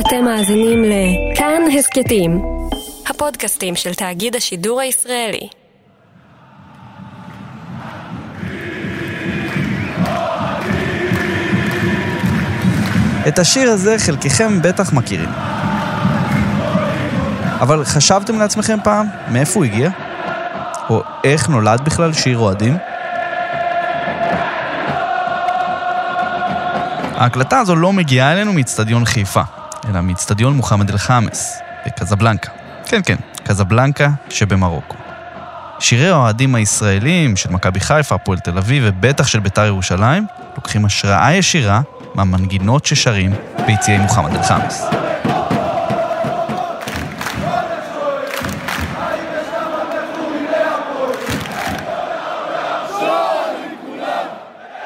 אתם מאזינים לכאן הסכתים, הפודקאסטים של תאגיד השידור הישראלי. את השיר הזה חלקכם בטח מכירים. אבל חשבתם לעצמכם פעם מאיפה הוא הגיע? או איך נולד בכלל שיר אוהדים? ההקלטה הזו לא מגיעה אלינו מאיצטדיון חיפה, אלא מאיצטדיון מוחמד אל-חמאס, בקזבלנקה. כן, כן, קזבלנקה שבמרוקו. שירי האוהדים הישראלים של מכבי חיפה, הפועל תל אביב ובטח של בית"ר ירושלים לוקחים השראה ישירה מהמנגינות ששרים ביציעי מוחמד אל-חמאס.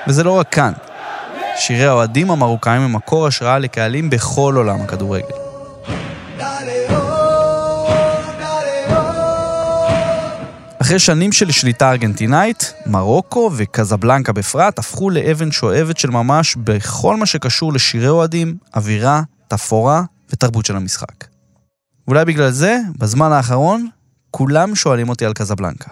וזה לא רק כאן. שירי האוהדים המרוקאים הם מקור השראה לקהלים בכל עולם הכדורגל. אחרי שנים של שליטה ארגנטינאית, מרוקו וקזבלנקה בפרט הפכו לאבן שואבת של ממש בכל מה שקשור לשירי אוהדים, אווירה, תפאורה ותרבות של המשחק. ואולי בגלל זה, בזמן האחרון, כולם שואלים אותי על קזבלנקה.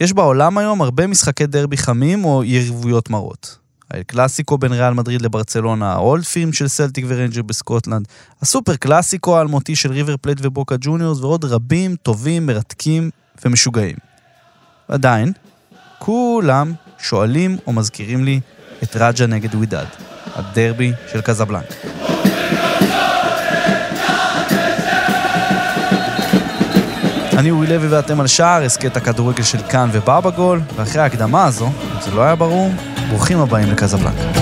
יש בעולם היום הרבה משחקי דרבי חמים או יריבויות מרות. האל קלאסיקו בין ריאל מדריד לברצלונה, ה Old Firm של סלטיק וריינג'רס בסקוטלנד, הסופר קלאסיקו האלמותי של ריבר פלייט ובוקה ג'וניורס ועוד רבים, טובים, מרתקים ומשוגעים. עדיין, כולם שואלים או מזכירים לי את רג'ה נגד ווידד, הדרבי של קזבלנקה. אני אורי לוי ואתם על שער, הסכת הכדורגל של כאן ובבא גול, ואחרי ההקדמה הזו, אם זה לא היה ברור, ברוכים הבאים לקזבלנקה.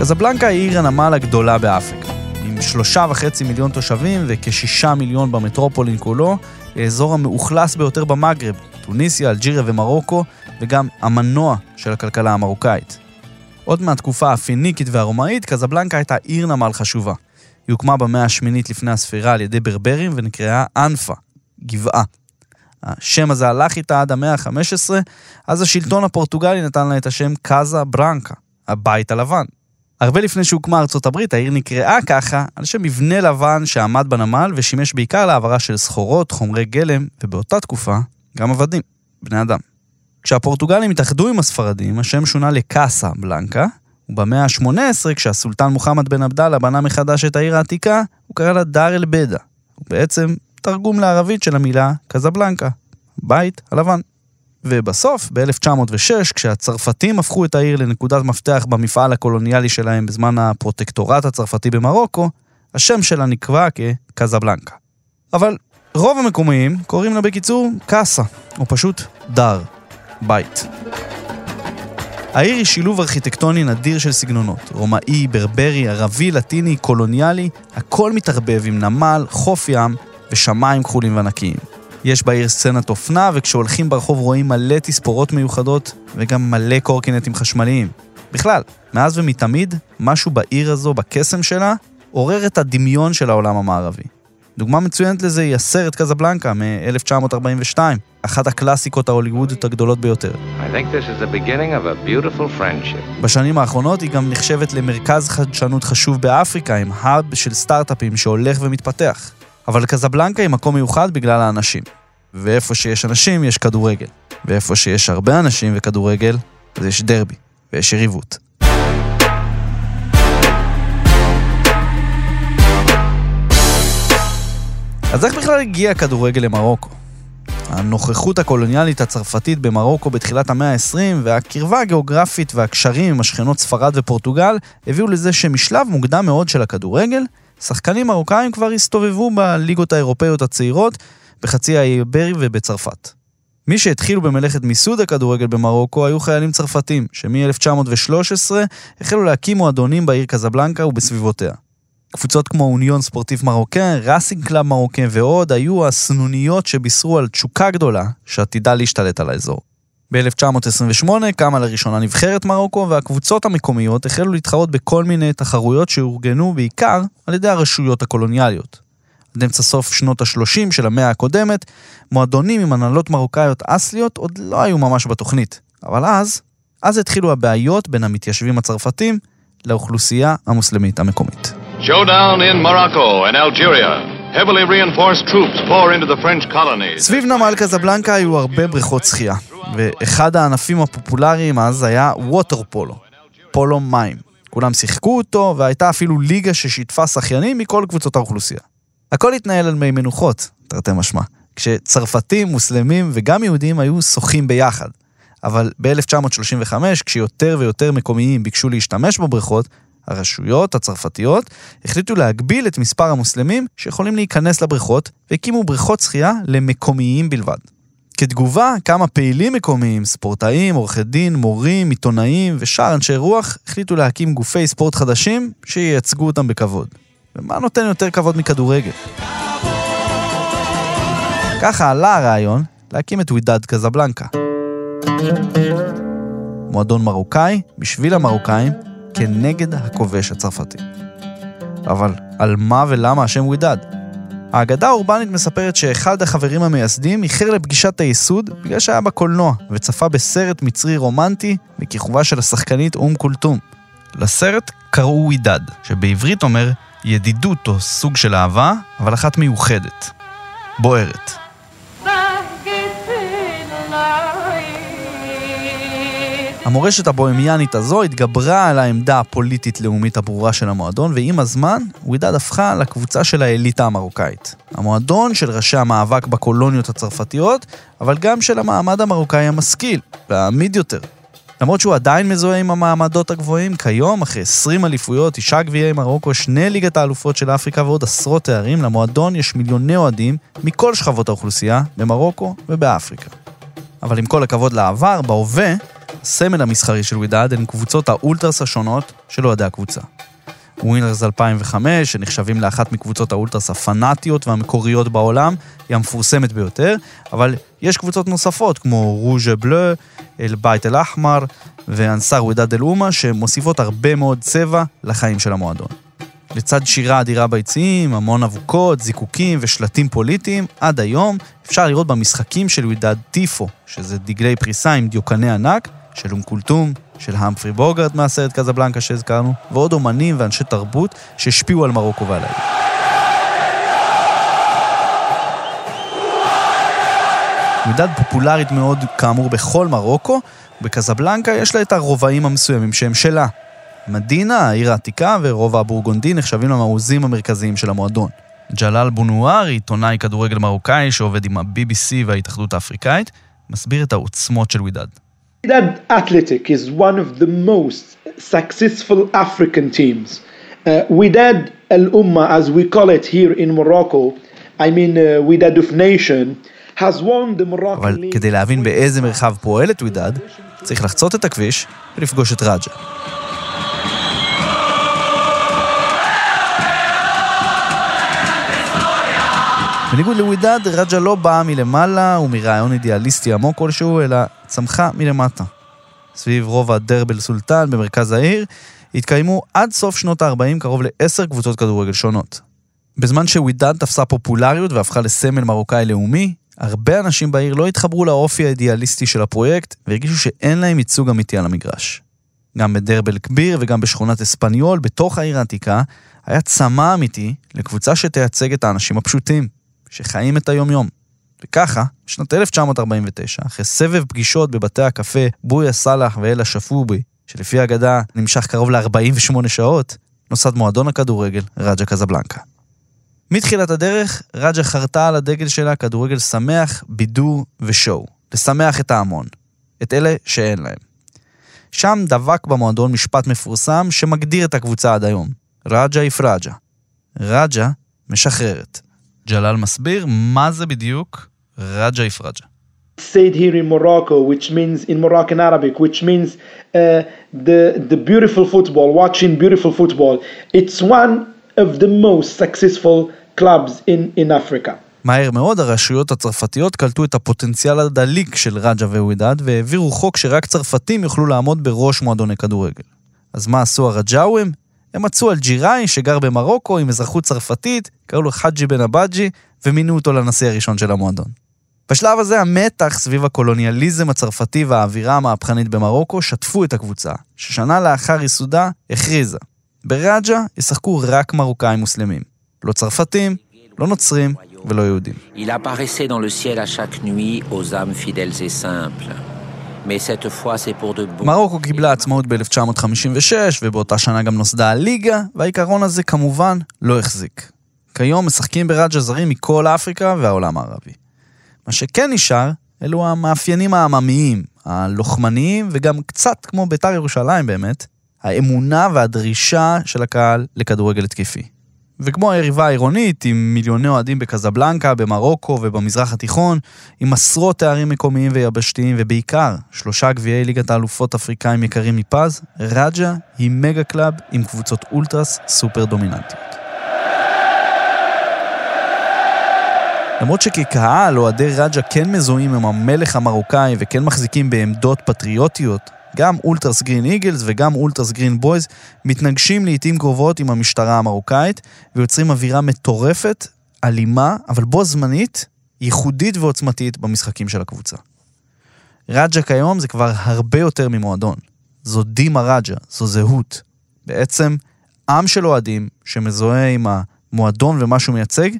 קזבלנקה היא עיר הנמל הגדולה באפריקה. עם שלושה וחצי מיליון תושבים וכשישה מיליון במטרופולין כולו, האזור המאוכלס ביותר במגרב, טוניסיה, אלג'יריה ומרוקו, וגם המנוע של הכלכלה המרוקאית. עוד מהתקופה הפיניקית והרומאית, קזבלנקה הייתה עיר נמל חשובה. היא הוקמה במאה השמינית לפני הספירה על ידי ברברים ונקראה אנפה, גבעה. השם הזה הלך איתה עד המאה ה-15, אז השלטון הפורטוגלי נתן לה את השם קאזה ברנקה, הבית הלבן. הרבה לפני שהוקמה ארצות הברית, העיר נקראה ככה על שם מבנה לבן שעמד בנמל ושימש בעיקר להעברה של סחורות, חומרי גלם, ובאותה תקופה, גם עבדים, בני אדם. כשהפורטוגלים התאחדו עם הספרדים, השם שונה לקאסה בלנקה, ובמאה ה-18, כשהסולטן מוחמד בן עבדאללה בנה מחדש את העיר העתיקה, הוא קרא לה דאר אל-בדה. ובעצם תרגום לערבית של המילה קזבלנקה, בית הלבן. ובסוף, ב-1906, כשהצרפתים הפכו את העיר לנקודת מפתח במפעל הקולוניאלי שלהם בזמן הפרוטקטורט הצרפתי במרוקו, השם שלה נקבע כקזבלנקה. אבל רוב המקומיים קוראים לה בקיצור קאסה, או פשוט דר, בית. העיר היא שילוב ארכיטקטוני נדיר של סגנונות. רומאי, ברברי, ערבי, לטיני, קולוניאלי, הכל מתערבב עם נמל, חוף ים ושמיים כחולים וענקיים. יש בעיר סצנת אופנה, וכשהולכים ברחוב רואים מלא תספורות מיוחדות, וגם מלא קורקינטים חשמליים. בכלל, מאז ומתמיד, משהו בעיר הזו, בקסם שלה, עורר את הדמיון של העולם המערבי. דוגמה מצוינת לזה היא הסרט קזבלנקה מ-1942, אחת הקלאסיקות ההוליוודיות הגדולות ביותר. בשנים האחרונות היא גם נחשבת למרכז חדשנות חשוב באפריקה, עם האב של סטארט-אפים שהולך ומתפתח. אבל קזבלנקה היא מקום מיוחד בגלל האנשים. ואיפה שיש אנשים יש כדורגל. ואיפה שיש הרבה אנשים וכדורגל, אז יש דרבי, ויש יריבות. אז איך בכלל הגיע הכדורגל למרוקו? הנוכחות הקולוניאלית הצרפתית במרוקו בתחילת המאה ה-20 והקרבה הגיאוגרפית והקשרים עם השכנות ספרד ופורטוגל הביאו לזה שמשלב מוקדם מאוד של הכדורגל, שחקנים מרוקאים כבר הסתובבו בליגות האירופאיות הצעירות, בחצי האי איברי ובצרפת. מי שהתחילו במלאכת מיסוד הכדורגל במרוקו היו חיילים צרפתים, שמ-1913 החלו להקים מועדונים בעיר קזבלנקה ובסביבותיה. קבוצות כמו אוניון ספורטיב מרוקן, ראסינג קלאב מרוקן ועוד היו הסנוניות שבישרו על תשוקה גדולה שעתידה להשתלט על האזור. ב-1928 קמה לראשונה נבחרת מרוקו והקבוצות המקומיות החלו להתחרות בכל מיני תחרויות שאורגנו בעיקר על ידי הרשויות הקולוניאליות. עד אמצע סוף שנות ה-30 של המאה הקודמת, מועדונים עם הנהלות מרוקאיות אסליות עוד לא היו ממש בתוכנית. אבל אז אז התחילו הבעיות בין המתיישבים הצרפתים לאוכלוסייה המוסלמית המקומית. Showdown in Morocco and Algeria. סביב נמל קזבלנקה היו הרבה בריכות שחייה, ואחד הענפים הפופולריים אז היה ווטר פולו, פולו מים. כולם שיחקו אותו, והייתה אפילו ליגה ששיתפה שחיינים מכל קבוצות האוכלוסייה. הכל התנהל על מי מנוחות, תרתי משמע, כשצרפתים, מוסלמים וגם יהודים היו שוחים ביחד. אבל ב-1935, כשיותר ויותר מקומיים ביקשו להשתמש בבריכות, הרשויות הצרפתיות החליטו להגביל את מספר המוסלמים שיכולים להיכנס לבריכות, והקימו בריכות שחייה למקומיים בלבד. כתגובה, כמה פעילים מקומיים, ספורטאים, עורכי דין, מורים, עיתונאים ושאר אנשי רוח החליטו להקים גופי ספורט חדשים שייצגו אותם בכבוד. ומה נותן יותר כבוד מכדורגל? ככה עלה הרעיון להקים את ווידד קזבלנקה. מועדון מרוקאי בשביל המרוקאים כנגד הכובש הצרפתי. אבל על מה ולמה השם ווידד? האגדה האורבנית מספרת שאחד החברים המייסדים איחר לפגישת הייסוד בגלל שהיה בקולנוע וצפה בסרט מצרי רומנטי בכיכובה של השחקנית אום כולתום. לסרט קראו ווידד, שבעברית אומר ידידות או סוג של אהבה, אבל אחת מיוחדת. בוערת. המורשת הבוהמיאנית הזו התגברה על העמדה הפוליטית-לאומית הברורה של המועדון, ועם הזמן, ווידד הפכה לקבוצה של האליטה המרוקאית. המועדון של ראשי המאבק בקולוניות הצרפתיות, אבל גם של המעמד המרוקאי המשכיל, והאמיד יותר. למרות שהוא עדיין מזוהה עם המעמדות הגבוהים, כיום, אחרי 20 אליפויות, תשעה גביעי מרוקו, שני ליגת האלופות של אפריקה ועוד עשרות תארים, למועדון יש מיליוני אוהדים מכל שכבות האוכלוסייה, במרוקו ובאפריקה. אבל עם כל הכבוד לעבר, בהווה, הסמל המסחרי של ווידאד הן קבוצות האולטרס השונות של אוהדי הקבוצה. ווינרס 2005, שנחשבים לאחת מקבוצות האולטרס הפנאטיות והמקוריות בעולם, היא המפורסמת ביותר, אבל יש קבוצות נוספות כמו רוז'ה בלו, אל בית אל אחמר ואנסר ווידאד אל אומה, שמוסיפות הרבה מאוד צבע לחיים של המועדון. לצד שירה אדירה ביציעים, המון אבוקות, זיקוקים ושלטים פוליטיים, עד היום אפשר לראות במשחקים של ווידאד טיפו, שזה דגלי פריסה עם דיוקני ענק, של אום כולתום, של המפרי בוגרד מהסרט קזבלנקה שהזכרנו, ועוד אומנים ואנשי תרבות שהשפיעו על מרוקו ועל העיר. ווידאד פופולרית מאוד כאמור בכל מרוקו, בקזבלנקה יש לה את הרובעים המסוימים שהם שלה. מדינה, העיר העתיקה ורובע הבורגונדי נחשבים למעוזים המרכזיים של המועדון. ג'לאל בונואר, עיתונאי כדורגל מרוקאי שעובד עם ה-BBC וההתאחדות האפריקאית, מסביר את העוצמות של ווידאד. Wydad Athletic is one of the most successful African teams. Uh, Wydad Al Ummah, as we call it here in Morocco, I mean uh, Wydad of Nation, has won the Moroccan אבל League. כדי להבין באיזה מרחב פועלת ווידאד, צריך לחצות את הכביש ולפגוש את רג'ה. בניגוד לווידאד, רג'ה לא באה מלמעלה ומרעיון אידיאליסטי עמוק כלשהו, אלא צמחה מלמטה. סביב רובע דרבל סולטן במרכז העיר, התקיימו עד סוף שנות ה-40 קרוב לעשר קבוצות כדורגל שונות. בזמן שווידאד תפסה פופולריות והפכה לסמל מרוקאי לאומי, הרבה אנשים בעיר לא התחברו לאופי האידיאליסטי של הפרויקט והרגישו שאין להם ייצוג אמיתי על המגרש. גם בדרבל כביר וגם בשכונת אספניול, בתוך העיר העתיקה, היה צמא אמיתי לקבוצה שתייצג את האנשים הפשוטים, שחיים את היום-יום. וככה, בשנת 1949, אחרי סבב פגישות בבתי הקפה בויה סאלח ואלה שפובי, שלפי האגדה נמשך קרוב ל-48 שעות, נוסד מועדון הכדורגל רג'ה קזבלנקה. מתחילת הדרך, רג'ה חרתה על הדגל שלה כדורגל שמח, בידור ושואו. לשמח את ההמון. את אלה שאין להם. שם דבק במועדון משפט מפורסם שמגדיר את הקבוצה עד היום. רג'ה יפרג'ה. רג'ה משחררת. ג'לאל מסביר מה זה בדיוק רג'ה יפרג'ה. said here in Morocco, which means in Moroccan Arabic, which means uh, the the beautiful football, watching beautiful football. It's one of the most successful clubs in in Africa. מהר מאוד הרשויות הצרפתיות קלטו את הפוטנציאל הדליק של רג'ה ווידאד והעבירו חוק שרק צרפתים יוכלו לעמוד בראש מועדוני כדורגל. אז מה עשו הרג'אווים? הם מצאו אלג'יראי שגר במרוקו עם אזרחות צרפתית, קראו לו חאג'י בן אבאג'י, ומינו אותו לנשיא הראשון של המועדון. בשלב הזה המתח סביב הקולוניאליזם הצרפתי והאווירה המהפכנית במרוקו שטפו את הקבוצה, ששנה לאחר ייסודה הכריזה. ברג'ה ישחקו רק מרוקאים מוסלמים. לא צרפתים, לא נוצרים ולא יהודים. Il apparaissait dans le ciel à chaque nuit aux âmes fidèles et simples. מרוקו קיבלה עצמאות ב-1956, ובאותה שנה גם נוסדה הליגה, והעיקרון הזה כמובן לא החזיק. כיום משחקים ברג'ה זרים מכל אפריקה והעולם הערבי. מה שכן נשאר, אלו המאפיינים העממיים, הלוחמניים, וגם קצת כמו בית"ר ירושלים באמת, האמונה והדרישה של הקהל לכדורגל התקפי. וכמו היריבה העירונית, עם מיליוני אוהדים בקזבלנקה, במרוקו ובמזרח התיכון, עם עשרות תארים מקומיים ויבשתיים, ובעיקר שלושה גביעי ליגת האלופות אפריקאים יקרים מפז, רג'ה היא mega club עם קבוצות אולטרס סופר דומיננטיות. למרות שכקהל אוהדי רג'ה כן מזוהים עם המלך המרוקאי וכן מחזיקים בעמדות פטריוטיות, גם אולטרס גרין איגלס וגם אולטרס גרין בויז מתנגשים לעיתים קרובות עם המשטרה המרוקאית ויוצרים אווירה מטורפת, אלימה, אבל בו זמנית, ייחודית ועוצמתית במשחקים של הקבוצה. רג'ה כיום זה כבר הרבה יותר ממועדון. זו ديما רג'ה, זו זהות. בעצם עם של אוהדים שמזוהה עם המועדון ומה שהוא מייצג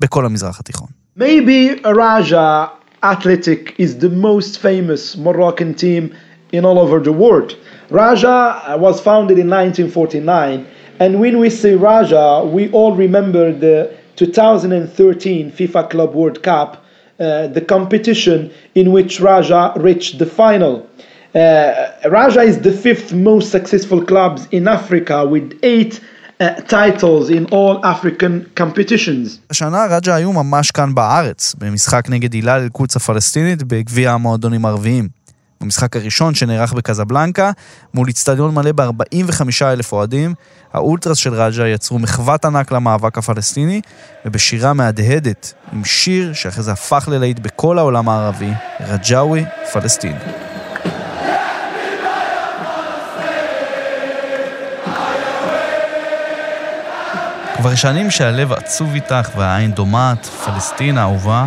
בכל המזרח התיכון. Maybe Raja Athletic is the most famous Moroccan team in all over the world. Raja was founded in 1949, and when we say Raja, we all remember the 2013 FIFA Club World Cup, uh, the competition in which Raja reached the final. Uh, Raja is the fifth most successful clubs in Africa with eight uh, titles in all African competitions. השנה רג'ה היו ממש כאן בארץ, במשחק נגד הילל אל-קודס הפלסטינית בגביע המועדונים הערביים. במשחק הראשון שנערך בקזבלנקה, מול איצטדיון מלא ב-45 אלף אוהדים, האולטרס של רג'ה יצרו מחוות ענק למאבק הפלסטיני, ובשירה מהדהדת, עם שיר שאחרי זה הפך ללהיט בכל העולם הערבי, רג'אווי פלסטיני. כבר שנים שהלב עצוב איתך והעין דומעת, פלסטין האהובה,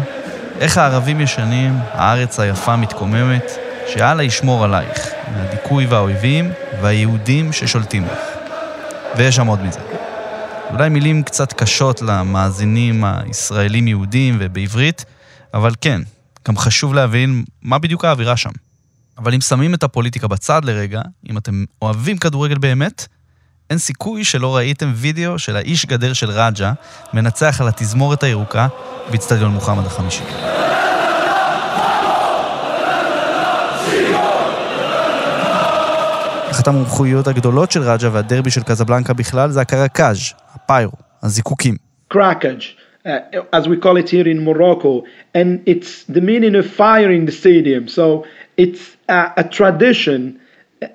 איך הערבים ישנים, הארץ היפה מתקוממת, שאללה ישמור עלייך, מהדיכוי והאויבים והיהודים ששולטים בך. ויש שם עוד מזה. אולי מילים קצת קשות למאזינים הישראלים יהודים ובעברית, אבל כן, גם חשוב להבין מה בדיוק האווירה שם. אבל אם שמים את הפוליטיקה בצד לרגע, אם אתם אוהבים כדורגל באמת, אין סיכוי שלא ראיתם וידאו של האיש גדר של רג'ה מנצח על התזמורת הירוקה באיצטדיון מוחמד החמישי. אחת המומחויות הגדולות של רג'ה והדרבי של קזבלנקה בכלל זה הקרקאז', הפיירו, הזיקוקים. Crackage, uh, as we call it here in Morocco, and it's the meaning of fire in the stadium. So it's a, a tradition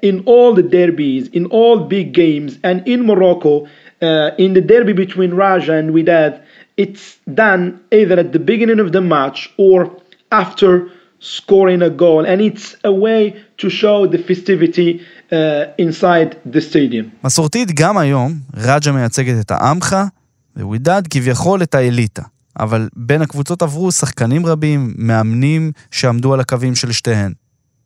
in all the derbies, in all big games, and in Morocco, uh, in the derby between Raja and Wydad, it's done either at the beginning of the match or after scoring a goal, and it's a way to show the festivity uh, inside the stadium. מסורתית גם היום, רג'ה מייצגת את העמך, ווידד כביכול את האליטה. אבל בין הקבוצות עברו שחקנים רבים, מאמנים שעמדו על הקווים של שתיהן.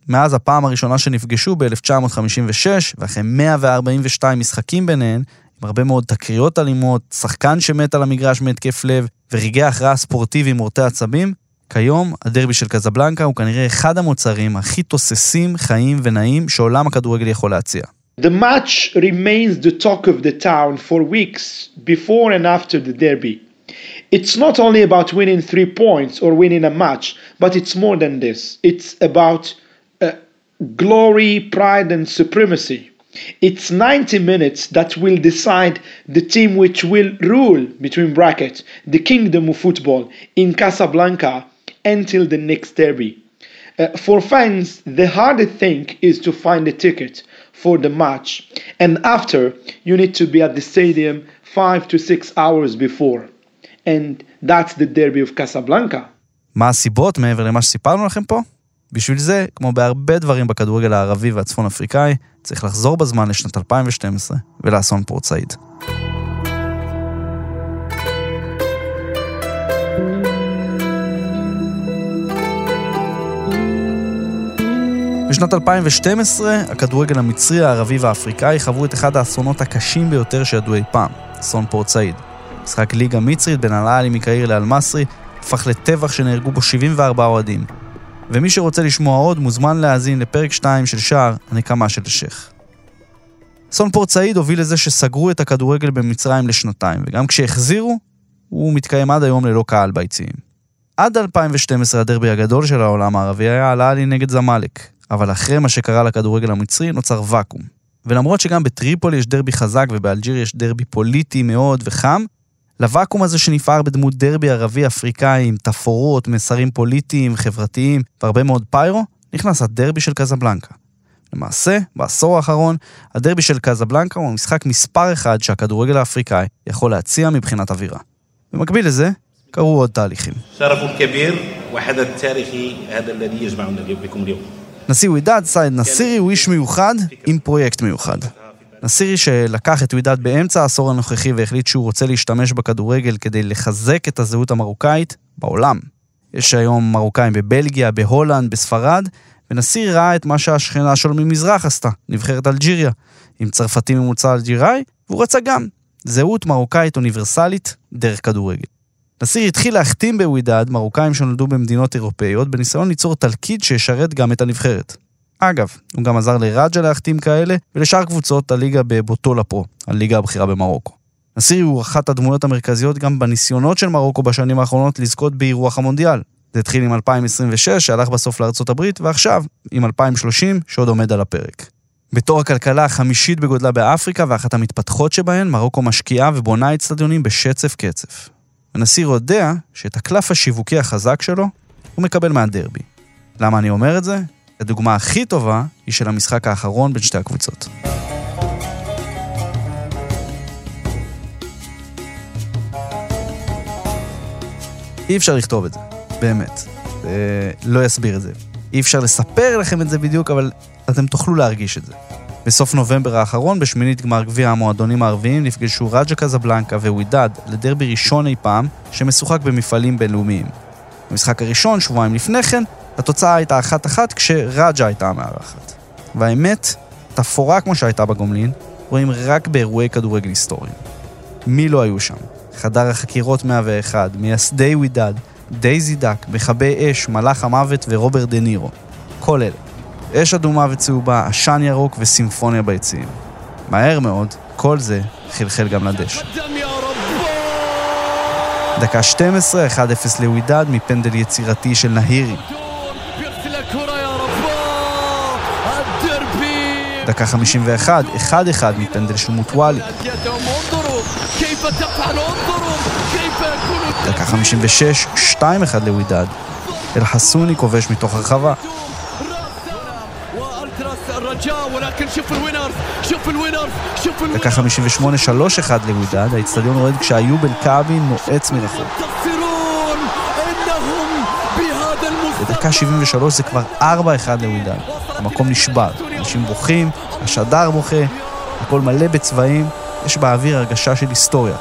מאז הפעם הראשונה שנפגשו ב-1956, ואחרי 142 משחקים ביניהן, עם הרבה מאוד תקריות אלימות, שחקן שמת על המגרש מהתקף לב, ורגעי הכרעה ספורטיביים מורטי עצבים, כיום הדרבי של קזבלנקה הוא כנראה אחד המוצרים הכי תוססים, חיים ונעים שעולם הכדורגל יכול להציע. The match remains the talk of the town for weeks before and after the derby. It's not only about winning three points or winning a match, but it's more than this. It's about uh, glory, pride, and supremacy. It's 90 minutes that will decide the team which will rule, between brackets, the kingdom of football in Casablanca until the next derby. Uh, for fans, the hardest thing is to find a ticket for the match, and after, you need to be at the stadium five to six hours before. And that's the derby of Casablanca. מה הסיבות מעבר למה שסיפרנו לכם פה? בשביל זה, כמו בהרבה דברים בכדורגל הערבי והצפון אפריקאי, צריך לחזור בזמן לשנת 2012 ולאסון פורט בשנת 2012, הכדורגל המצרי, הערבי והאפריקאי חוו את אחד האסונות הקשים ביותר שידעו אי פעם, אסון פורט סעיד. משחק ליגה מצרית בין אל-עלי מקהיר לאל-מסרי הפך לטבח שנהרגו בו 74 אוהדים. ומי שרוצה לשמוע עוד מוזמן להאזין לפרק 2 של שער, הנקמה של השייח. אסון פורט סעיד הוביל לזה שסגרו את הכדורגל במצרים לשנתיים, וגם כשהחזירו, הוא מתקיים עד היום ללא קהל ביציעים. עד 2012 הדרבי הגדול של העולם הערבי היה אל-עלי נגד זמאלק, אבל אחרי מה שקרה לכדורגל המצרי נוצר ואקום. ולמרות שגם בטריפול יש דרבי חזק ובאלג'יריה יש דרבי פוליטי מאוד וחם, לוואקום הזה שנפער בדמות דרבי ערבי-אפריקאי עם תפאורות, מסרים פוליטיים, חברתיים והרבה מאוד פיירו, נכנס הדרבי של קזבלנקה. למעשה, בעשור האחרון, הדרבי של קזבלנקה הוא המשחק מספר אחד שהכדורגל האפריקאי יכול להציע מבחינת אווירה. במקביל לזה, קרו עוד תהליכים. נשיא ווידאד, סייד נסירי, הוא איש מיוחד עם פרויקט מיוחד. נסירי שלקח את ווידאד באמצע העשור הנוכחי והחליט שהוא רוצה להשתמש בכדורגל כדי לחזק את הזהות המרוקאית בעולם. יש היום מרוקאים בבלגיה, בהולנד, בספרד, ונסירי ראה את מה שהשכנה שלו ממזרח עשתה, נבחרת אלג'יריה, עם צרפתים ממוצא אלג'יראי, והוא רצה גם זהות מרוקאית אוניברסלית דרך כדורגל. נסירי התחיל להחתים בווידאד מרוקאים שנולדו במדינות אירופאיות בניסיון ליצור תלכיד שישרת גם את הנבחרת. אגב, הוא גם עזר לראג'ה להחתים כאלה ולשאר קבוצות הליגה בבוטולה פרו, הליגה הבכירה במרוקו. נסירי הוא אחת הדמויות המרכזיות גם בניסיונות של מרוקו בשנים האחרונות לזכות באירוח המונדיאל. זה התחיל עם 2026, שהלך בסוף לארצות הברית, ועכשיו עם 2030, שעוד עומד על הפרק. בתור הכלכלה החמישית בגודלה באפריקה ואחת המתפתחות שבהן, מרוקו משקיעה ובונה אצטדיונים בשצף קצף. הנשיא יודע שאת הקלף השיווקי החזק שלו הוא מקבל מהדרבי. למה אני אומר את זה? הדוגמה הכי טובה היא של המשחק האחרון בין שתי הקבוצות. אי אפשר לכתוב את זה, באמת. זה לא יסביר את זה. אי אפשר לספר לכם את זה בדיוק, אבל אתם תוכלו להרגיש את זה. בסוף נובמבר האחרון, בשמינית גמר גביע המועדונים הערביים, נפגשו רג'ה קזבלנקה ווידאד לדרבי ראשון אי פעם, שמשוחק במפעלים בינלאומיים. במשחק הראשון, שבועיים לפני כן, התוצאה הייתה אחת-אחת כשראג'ה הייתה המארחת. והאמת, תפאורה כמו שהייתה בגומלין, רואים רק באירועי כדורגל היסטוריים. מי לא היו שם? חדר החקירות 101, מייסדי ווידאד, דייזי דאק, מכבי אש, מלאך המוות ורוברט דה נירו. כל אלה. אש אדומה וצהובה, עשן ירוק וסימפוניה ביציעים. מהר מאוד, כל זה חלחל גם לדשא. דקה 12, 1-0 לווידד מפנדל יצירתי של נהירי. דקה 51, 1-1 מפנדל של מוטואלי. דקה 56, 2-1 לווידד. אל-חסוני כובש מתוך הרחבה. דקה 58, 3-1 לווידד, האיצטדיון רועד כשאיוב אל-כעבי נועץ מרחוק. בדקה 73 זה כבר 4-1 לווידד. המקום נשבר, אנשים בוכים, השדר בוכה, הכל מלא בצבעים, יש באוויר הרגשה של היסטוריה.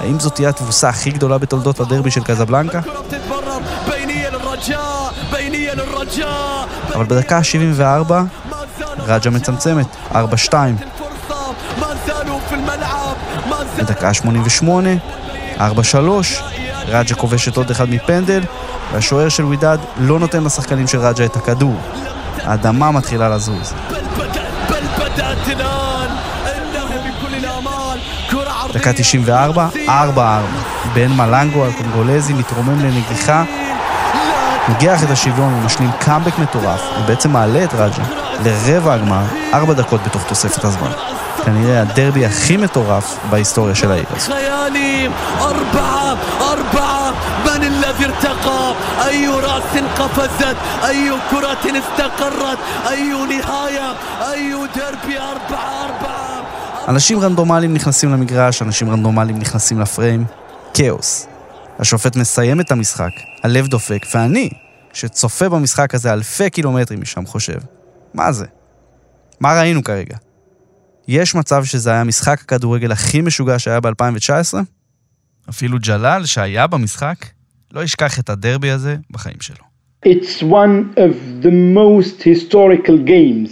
האם זאת תהיה התבוסה הכי גדולה בתולדות הדרבי של קזבלנקה? אבל בדקה ה-74 רג'ה מצמצמת, 4-2. בדקה ה-88, 4-3, רג'ה כובשת עוד אחד מפנדל, והשוער של ווידד לא נותן לשחקנים של רג'ה את הכדור. האדמה מתחילה לזוז. דקה 94, 4-4. בן מלנגו הקונגולזי מתרומם לנגיחה, נוגח את השוויון ומשלים קאמבק מטורף, ובעצם מעלה את רג'ה לרבע הגמר, ארבע דקות בתוך תוספת הזמן. כנראה הדרבי הכי מטורף בהיסטוריה של העיר הזאת. אנשים רנדומליים נכנסים למגרש, אנשים רנדומליים נכנסים לפריים. כאוס. השופט מסיים את המשחק, הלב דופק, ואני, שצופה במשחק הזה אלפי קילומטרים משם, חושב, מה זה? מה ראינו כרגע? יש מצב שזה היה משחק הכדורגל הכי משוגע שהיה ב-2019? אפילו ג'לאל, שהיה במשחק, לא ישכח את הדרבי הזה בחיים שלו. It's one of the most historical games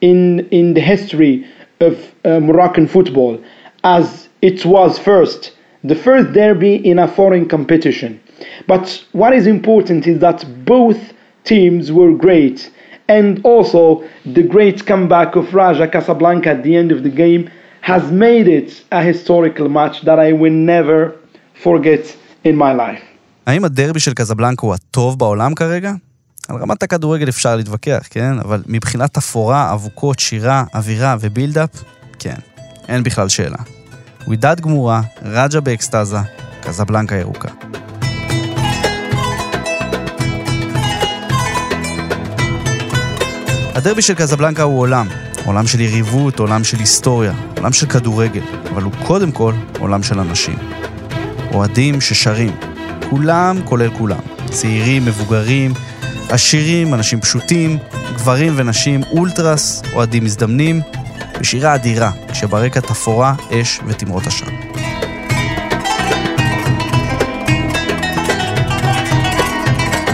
in, in the history of uh, Moroccan football, as it was first, the first derby in a foreign competition. But what is important is that both teams were great, and also the great comeback of Raja Casablanca at the end of the game has made it a historical match that I will never forget in my life. האם הדרבי של קזבלנקה הוא הטוב בעולם כרגע? על רמת הכדורגל אפשר להתווכח, כן? אבל מבחינת תפאורה, אבוקות, שירה, אווירה ובילדאפ, כן, אין בכלל שאלה. ווידד גמורה, רג'ה באקסטזה, קזבלנקה ירוקה. הדרבי של קזבלנקה הוא עולם. עולם של יריבות, עולם של היסטוריה, עולם של כדורגל, אבל הוא קודם כל עולם של אנשים. אוהדים ששרים, כולם כולל כולם. צעירים, מבוגרים, עשירים, אנשים פשוטים, גברים ונשים, אולטרס, אוהדים מזדמנים, ושירה אדירה, כשברקע תפאורה, אש ותמרות עשן.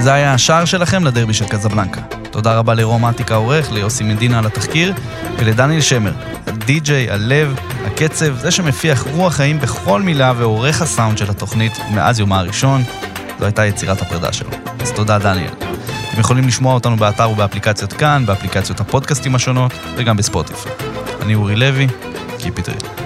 זה היה השער שלכם לדרבי של קזבלנקה. תודה רבה לרום עתיק העורך, ליוסי מדינה על התחקיר, ולדניאל שמר, הדי-ג'יי, הלב, הקצב, זה שמפיח רוח חיים בכל מילה ועורך הסאונד של התוכנית מאז יומה הראשון. זו הייתה יצירת הפרידה שלו. אז תודה, דניאל. אתם יכולים לשמוע אותנו באתר ובאפליקציות כאן, באפליקציות הפודקאסטים השונות, וגם בספוטיפיי. אני אורי לוי, Keep it real.